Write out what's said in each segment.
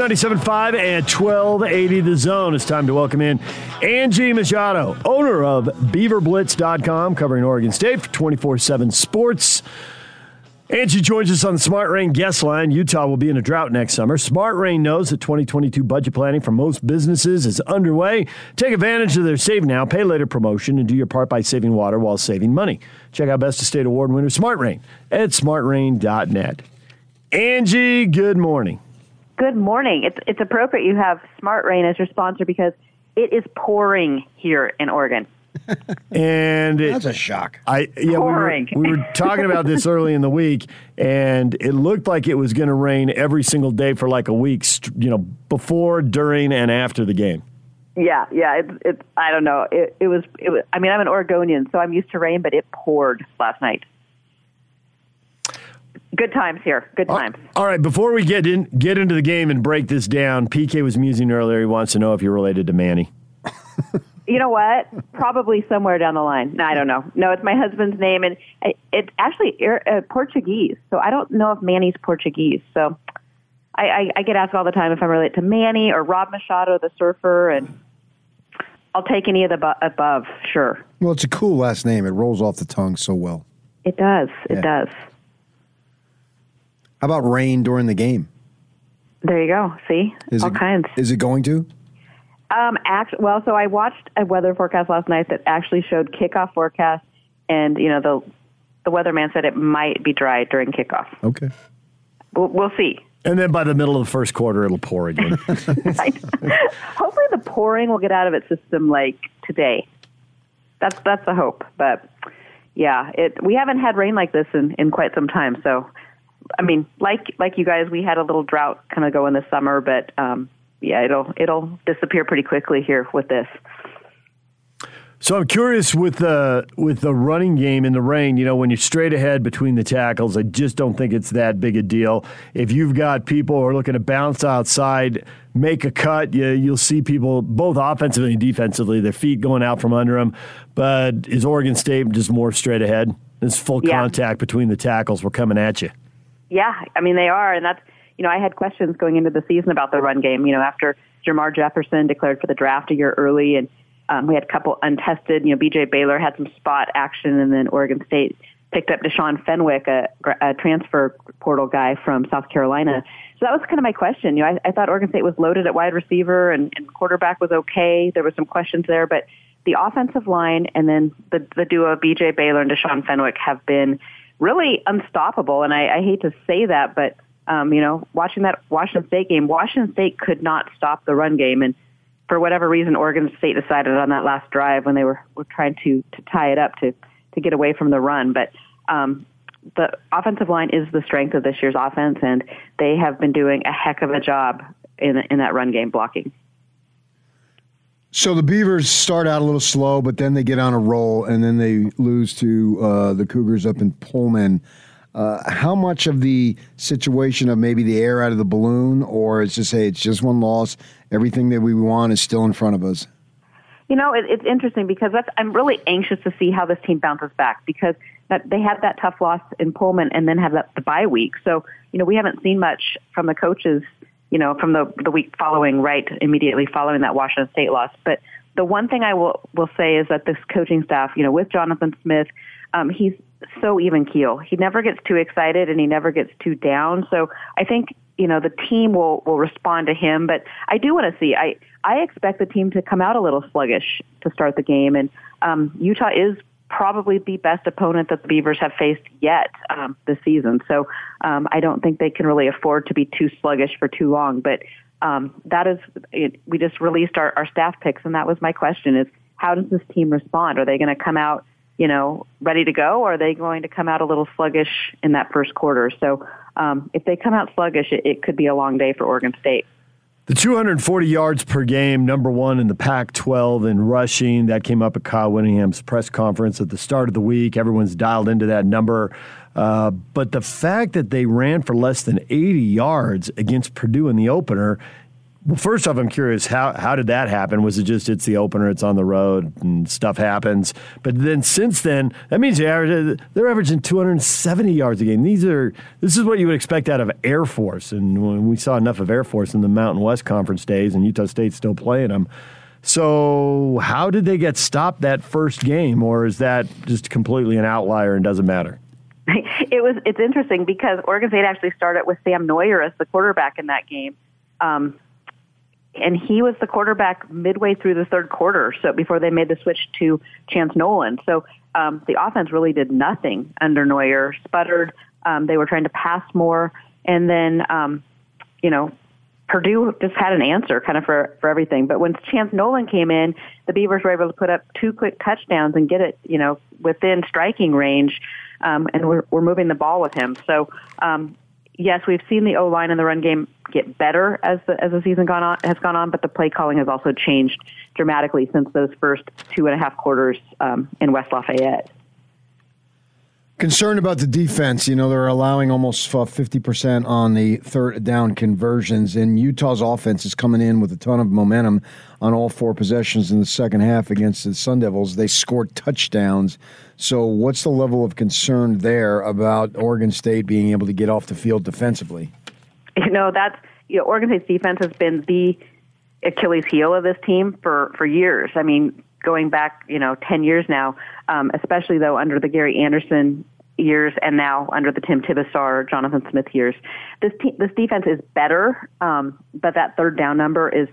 PK, it's 97.5 and 1280 The Zone. It's time to welcome in Angie Machado, owner of BeaverBlitz.com, covering Oregon State for 24 7 sports. Angie joins us on the Smart Rain guest line. Utah will be in a drought next summer. Smart Rain knows that 2022 budget planning for most businesses is underway. Take advantage of their Save Now, Pay Later promotion and do your part by saving water while saving money. Check out Best of State Award winner Smart Rain at smartrain.net. Angie, good morning. Good morning. It's it's appropriate you have Smart Rain as your sponsor because it is pouring here in Oregon. and it, that's a shock. I yeah, we were, we were, talking about this early in the week, and it looked like it was going to rain every single day for like a week. You know, before, during, and after the game. Yeah, yeah. It's it's. I don't know. It it was it was. I mean, I'm an Oregonian, so I'm used to rain, but it poured last night. Good times here. Good times. All right. Before we get in get into the game and break this down, PK was musing earlier. He wants to know if you're related to Manny. you know what? Probably somewhere down the line. No, I don't know. No, it's my husband's name, and it's actually uh, Portuguese. So I don't know if Manny's Portuguese. So I, I, I get asked all the time if I'm related to Manny or Rob Machado, the surfer, and I'll take any of the bu- above. Sure. Well, it's a cool last name. It rolls off the tongue so well. It does. It yeah. does. How about rain during the game? There you go. See, is all it, kinds. Is it going to? Um, act, well, so I watched a weather forecast last night that actually showed kickoff forecast, and you know the the weatherman said it might be dry during kickoff. Okay, we'll, we'll see. And then by the middle of the first quarter, it'll pour again. Hopefully, the pouring will get out of its system like today. That's that's the hope. But yeah, it we haven't had rain like this in in quite some time. So, I mean, like like you guys, we had a little drought kind of go in the summer, but um, yeah, it'll it'll disappear pretty quickly here with this. So I'm curious with the with the running game in the rain. You know, when you're straight ahead between the tackles, I just don't think it's that big a deal. If you've got people who are looking to bounce outside, make a cut, you, you'll see people both offensively and defensively, their feet going out from under them. But is Oregon State just more straight ahead? It's full yeah. contact between the tackles. We're coming at you. Yeah, I mean they are, and that's you know, I had questions going into the season about the run game. You know, after Jermar Jefferson declared for the draft a year early, and um, we had a couple untested. You know, B.J. Baylor had some spot action, and then Oregon State picked up Deshaun Fenwick, a, a transfer portal guy from South Carolina. So that was kind of my question. You know, I, I thought Oregon State was loaded at wide receiver, and, and quarterback was okay. There were some questions there, but the offensive line and then the, the duo B.J. Baylor and Deshaun Fenwick have been really unstoppable. And I, I hate to say that, but um, you know, watching that Washington State game, Washington State could not stop the run game, and for whatever reason, Oregon State decided on that last drive when they were, were trying to to tie it up to to get away from the run. But um, the offensive line is the strength of this year's offense, and they have been doing a heck of a job in in that run game blocking. So the Beavers start out a little slow, but then they get on a roll, and then they lose to uh, the Cougars up in Pullman. Uh, how much of the situation of maybe the air out of the balloon, or it's just hey, it's just one loss. Everything that we want is still in front of us. You know, it, it's interesting because I'm really anxious to see how this team bounces back because that they had that tough loss in Pullman and then have that the bye week. So you know, we haven't seen much from the coaches. You know, from the the week following, right immediately following that Washington State loss. But the one thing I will will say is that this coaching staff, you know, with Jonathan Smith, um, he's so even keel. He never gets too excited and he never gets too down. So I think you know the team will will respond to him. But I do want to see. I I expect the team to come out a little sluggish to start the game, and um, Utah is probably the best opponent that the Beavers have faced yet um, this season. So um, I don't think they can really afford to be too sluggish for too long. But um, that is, it, we just released our, our staff picks, and that was my question: is how does this team respond? Are they going to come out you know, ready to go, or are they going to come out a little sluggish in that first quarter? So um, if they come out sluggish, it, it could be a long day for Oregon State. The 240 yards per game, number one in the Pac 12 in rushing. That came up at Kyle Whittingham's press conference at the start of the week. Everyone's dialed into that number. Uh, but the fact that they ran for less than 80 yards against Purdue in the opener Well, first off, I'm curious how how did that happen? Was it just it's the opener, it's on the road, and stuff happens? But then since then, that means they're averaging, they're averaging 270 yards a game. These are this is what you would expect out of Air Force, and we saw enough of Air Force in the Mountain West Conference days, and Utah State's still playing them. So, how did they get stopped that first game, or is that just completely an outlier and doesn't matter? It was. It's interesting because Oregon State actually started with Sam Noyer as the quarterback in that game. Um, and he was the quarterback midway through the third quarter. So before they made the switch to Chance Nolan, so um, the offense really did nothing under Noyer. Sputtered. Um, they were trying to pass more, and then um, you know Purdue just had an answer kind of for for everything. But when Chance Nolan came in, the Beavers were able to put up two quick touchdowns and get it you know within striking range. Um, and we're, we're moving the ball with him. So um, yes, we've seen the O line and the run game get better as the as the season gone on has gone on, but the play calling has also changed dramatically since those first two and a half quarters um, in West Lafayette. Concerned about the defense. You know, they're allowing almost 50% on the third down conversions, and Utah's offense is coming in with a ton of momentum on all four possessions in the second half against the Sun Devils. They scored touchdowns. So, what's the level of concern there about Oregon State being able to get off the field defensively? You know, that's, you know, Oregon State's defense has been the Achilles heel of this team for, for years. I mean, going back, you know, 10 years now, um, especially though under the Gary Anderson years and now under the Tim Tibesar, Jonathan Smith years. This te- this defense is better, um, but that third down number is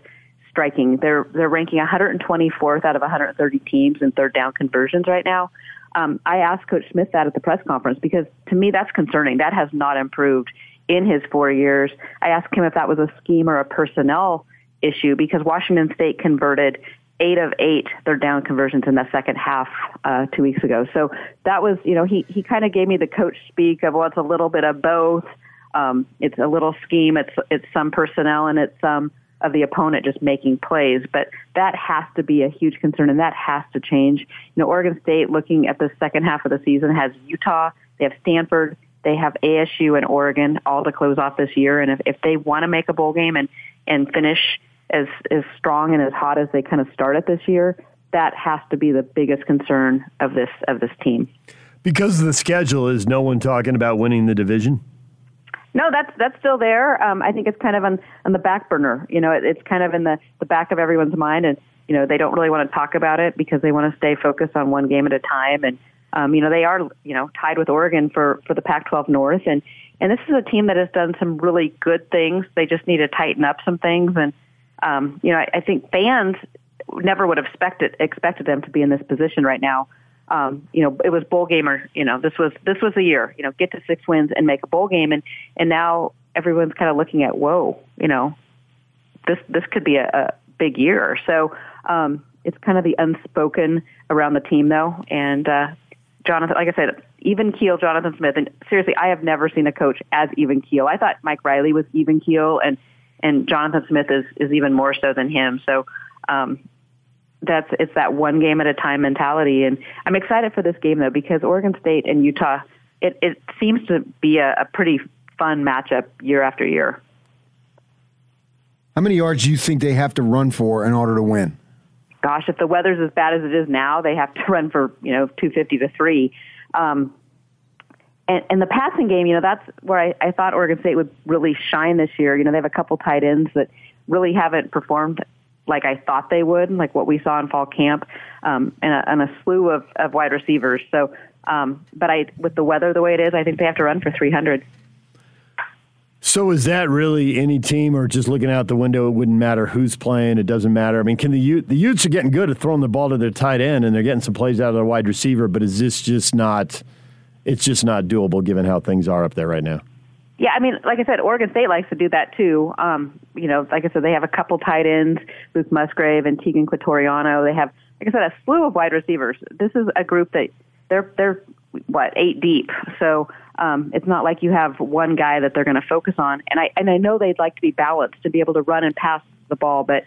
striking. They're they're ranking 124th out of 130 teams in third down conversions right now. Um, I asked Coach Smith that at the press conference because to me that's concerning. That has not improved in his four years. I asked him if that was a scheme or a personnel issue because Washington State converted eight of eight third down conversions in the second half uh, two weeks ago. So that was, you know, he he kind of gave me the coach speak of well, it's a little bit of both. Um, it's a little scheme. It's it's some personnel and it's some of the opponent just making plays. But that has to be a huge concern, and that has to change. You know, Oregon State looking at the second half of the season has Utah. They have Stanford. They have ASU and Oregon all to close off this year. And if, if they want to make a bowl game and and finish as as strong and as hot as they kind of started this year, that has to be the biggest concern of this of this team. Because of the schedule is no one talking about winning the division. No, that's that's still there. Um, I think it's kind of on on the back burner. You know, it, it's kind of in the the back of everyone's mind, and you know they don't really want to talk about it because they want to stay focused on one game at a time. And um, you know they are you know tied with Oregon for for the Pac-12 North, and and this is a team that has done some really good things. They just need to tighten up some things and um, you know, I, I think fans never would have expected expected them to be in this position right now. Um, you know, it was bowl gamer. You know, this was this was the year. You know, get to six wins and make a bowl game, and and now everyone's kind of looking at, whoa, you know, this this could be a, a big year. So um, it's kind of the unspoken around the team, though. And uh, Jonathan, like I said, even keel Jonathan Smith. And seriously, I have never seen a coach as even keel. I thought Mike Riley was even keel, and and Jonathan Smith is is even more so than him. So um, that's it's that one game at a time mentality, and I'm excited for this game though because Oregon State and Utah, it it seems to be a, a pretty fun matchup year after year. How many yards do you think they have to run for in order to win? Gosh, if the weather's as bad as it is now, they have to run for you know 250 to three. Um, and, and the passing game, you know, that's where I, I thought Oregon State would really shine this year. You know, they have a couple tight ends that really haven't performed like I thought they would, like what we saw in fall camp, um, and, a, and a slew of, of wide receivers. So, um, but I, with the weather the way it is, I think they have to run for 300. So is that really any team, or just looking out the window? It wouldn't matter who's playing. It doesn't matter. I mean, can the Utes, the Utes are getting good at throwing the ball to their tight end, and they're getting some plays out of their wide receiver. But is this just not? It's just not doable given how things are up there right now. Yeah, I mean, like I said, Oregon State likes to do that too. Um, you know, like I said, they have a couple tight ends, Luke Musgrave and Teagan Quitoriano. They have, like I said, a slew of wide receivers. This is a group that they're they're what eight deep. So um, it's not like you have one guy that they're going to focus on. And I and I know they'd like to be balanced to be able to run and pass the ball, but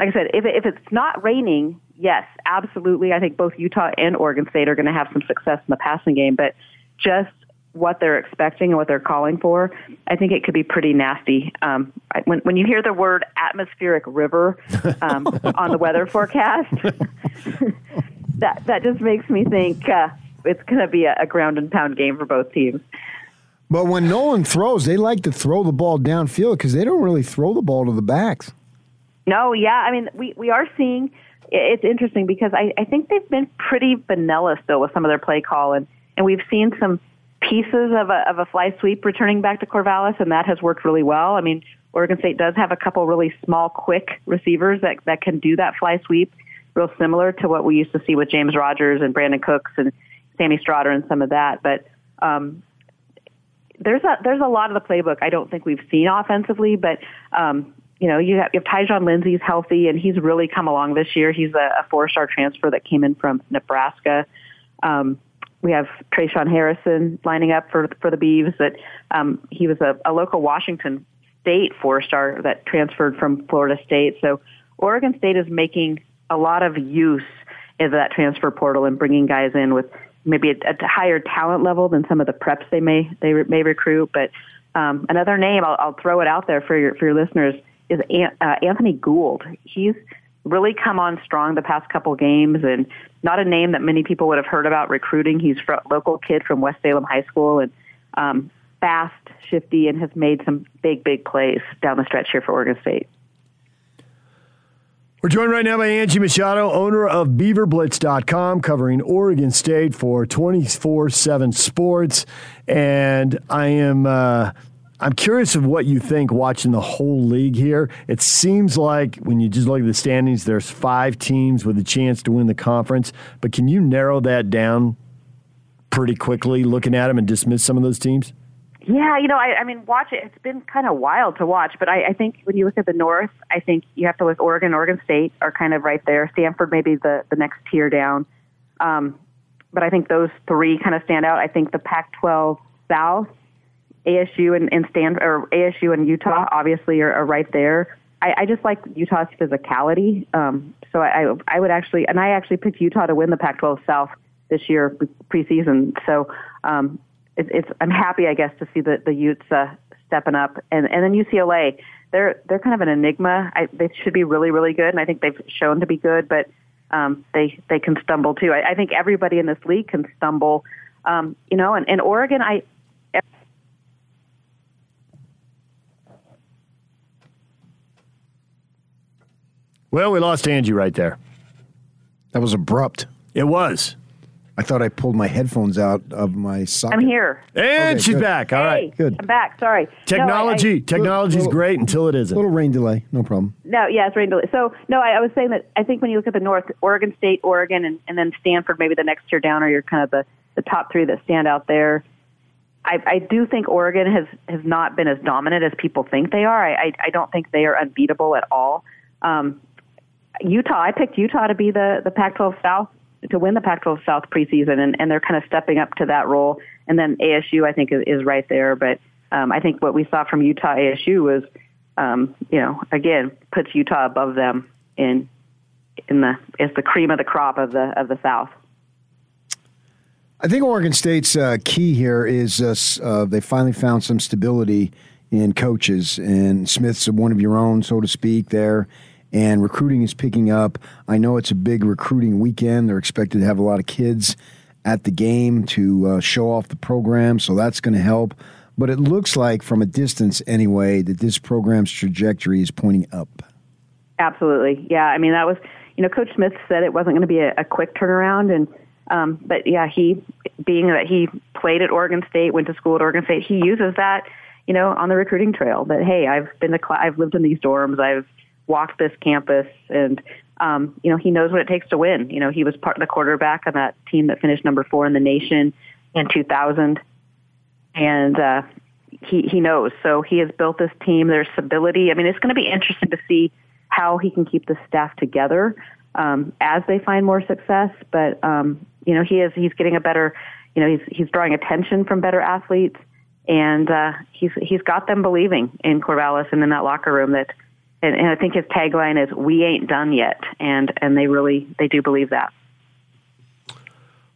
like I said, if if it's not raining, yes, absolutely. I think both Utah and Oregon State are going to have some success in the passing game, but just what they're expecting and what they're calling for, I think it could be pretty nasty. Um, when, when you hear the word atmospheric river um, on the weather forecast, that that just makes me think uh, it's going to be a, a ground and pound game for both teams. But when Nolan throws, they like to throw the ball downfield because they don't really throw the ball to the backs. No, yeah, I mean we we are seeing. It's interesting because I, I think they've been pretty vanilla still with some of their play call, and, and we've seen some pieces of a, of a fly sweep returning back to Corvallis, and that has worked really well. I mean, Oregon State does have a couple really small, quick receivers that, that can do that fly sweep, real similar to what we used to see with James Rodgers and Brandin Cooks and Sammy Stroughter and some of that. But um, there's a there's a lot of the playbook I don't think we've seen offensively, but um, you know you have, you have Tyjon Lindsey's healthy and he's really come along this year. He's a, a four star transfer that came in from Nebraska. Um, we have Tre'Shaun Harrison lining up for for the Beavs. That um, he was a, a local Washington State four star that transferred from Florida State. So Oregon State is making a lot of use of that transfer portal and bringing guys in with maybe a, a higher talent level than some of the preps they may they may recruit. But um, another name I'll, I'll throw it out there for your for your listeners is uh, Anthony Gould. He's really come on strong the past couple games and not a name that many people would have heard about recruiting. He's a local kid from West Salem High School and um, fast, shifty, and has made some big, big plays down the stretch here for Oregon State. We're joined right now by Angie Machado, owner of BeaverBlitz.com, covering Oregon State for 24 7 sports. And I am. Uh, I'm curious of what you think watching the whole league here. It seems like when you just look at the standings, there's five teams with a chance to win the conference. But can you narrow that down pretty quickly, looking at them and dismiss some of those teams? Yeah, you know, I, I mean, watch it. It's been kind of wild to watch, but I, I think when you look at the North, I think you have to look Oregon, Oregon State are kind of right there. Stanford maybe the the next tier down, um, but I think those three kind of stand out. I think the Pac-12 South ASU and, and Stanford or ASU and Utah obviously are, are right there. I, I just like Utah's physicality. Um, so I, I would actually, and I actually picked Utah to win the Pac-12 South this year preseason. So um, it, it's I'm happy, I guess, to see the the Utes uh, stepping up, and and then UCLA. They're they're kind of an enigma. I, they should be really really good, and I think they've shown to be good, but um, they they can stumble too. I, I think everybody in this league can stumble. Um, you know, and, and Oregon, I Well, we lost Angie right there. That was abrupt. It was. I thought I pulled my headphones out of my socket. I'm here. And Okay, she's good. back. All right. Hey, Good. I'm back. Sorry. Technology. No, I, Technology's Little- great until it isn't. A little rain delay, no problem. No, yeah, it's rain delay. So no, I, I was saying that I think when you look at the North, Oregon State, Oregon, and, and then Stanford, maybe the next tier down, are your kind of the, the top three that stand out there. I, I do think Oregon has has not been as dominant as people think they are. I I, I don't think they are unbeatable at all. Um, Utah, I picked Utah to be the the Pac-12 South to win the Pac-12 South preseason, and, and they're kind of stepping up to that role. And then ASU, I think, is, is right there. But um, I think what we saw from Utah ASU was, um, you know, again, puts Utah above them in in the is the cream of the crop of the of the South. I think Oregon State's uh, key here is uh, uh, they finally found some stability in coaches, and Smith's one of your own, so to speak, there. And recruiting is picking up. I know it's a big recruiting weekend. They're expected to have a lot of kids at the game to uh, show off the program, so that's going to help. But it looks like, from a distance anyway, that this program's trajectory is pointing up. Absolutely. Yeah. I mean, that was, you know, Coach Smith said it wasn't going to be a, a quick turnaround. And, um, but yeah, he, being that he played at Oregon State, went to school at Oregon State, he uses that, you know, on the recruiting trail that, hey, I've been to, cl- I've lived in these dorms, I've walked this campus, and, um, you know, he knows what it takes to win. You know, he was part of the quarterback on that team that finished number four in the nation in 2000. And, uh, he, he knows. So he has built this team. There's stability. I mean, it's going to be interesting to see how he can keep the staff together um, as they find more success. But um, you know, he is he's getting a better. You know, he's he's drawing attention from better athletes, and uh, he's he's got them believing in Corvallis and in that locker room that. And, and I think his tagline is "We ain't done yet," and and they really they do believe that.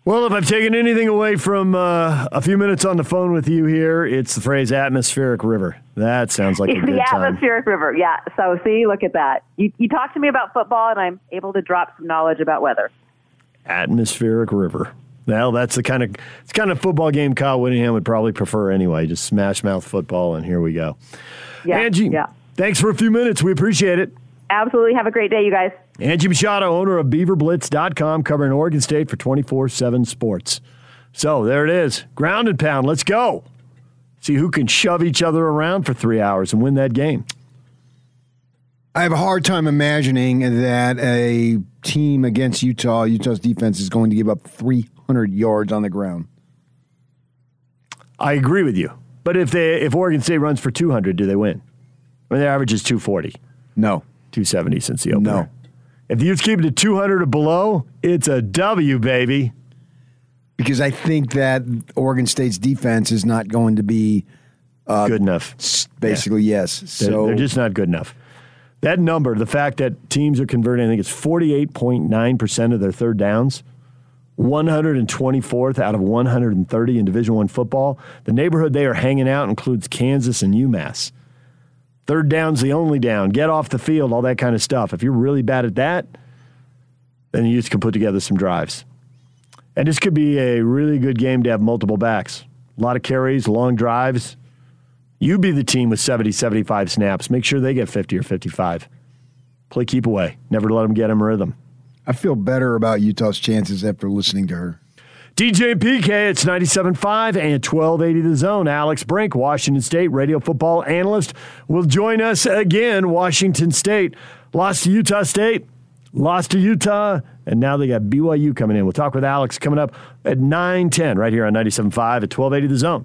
Well, if I've taken anything away from uh, a few minutes on the phone with you here, it's the phrase atmospheric river. That sounds like a good the time. atmospheric river. Yeah. So see, look at that. You you talk to me about football, and I'm able to drop some knowledge about weather. Atmospheric river. Well, that's the kind of it's kind of football game Kyle Whittingham would probably prefer anyway. Just smash mouth football, and here we go. Yeah. Angie, Yeah. Thanks for a few minutes. We appreciate it. Absolutely. Have a great day, you guys. Angie Machado, owner of BeaverBlitz.com, covering Oregon State for 24 7 sports. So there it is. Ground and pound. Let's go. See who can shove each other around for three hours and win that game. I have a hard time imagining that a team against Utah, Utah's defense is going to give up 300 yards on the ground. I agree with you. But if they if Oregon State runs for 200, do they win? I mean, their average is 240, No. 270 since the opener. No. If the Utes keep it to 200 or below, it's a W, baby. Because I think that Oregon State's defense is not going to be uh, good enough. s- basically, yes. They're, So they're just not good enough. That number, the fact that teams are converting, I think it's 48.9% of their third downs, 124th out of 130 in Division One football. The neighborhood they are hanging out includes Kansas and UMass. Third down's the only down. Get off the field, all that kind of stuff. If you're really bad at that, then you can put together some drives. And this could be a really good game to have multiple backs. A lot of carries, long drives. You be the team with 70, 75 snaps. Make sure they get 50 or 55. Play keep away. Never let them get in rhythm. I feel better about Utah's chances after listening to her. DJ PK, it's 97.5 and 1280 The Zone. Alex Brink, Washington State radio football analyst, will join us again. Washington State lost to Utah State, lost to Utah, and now they got BYU coming in. We'll talk with Alex coming up at 9.10 right here on 97.5 at 1280 The Zone.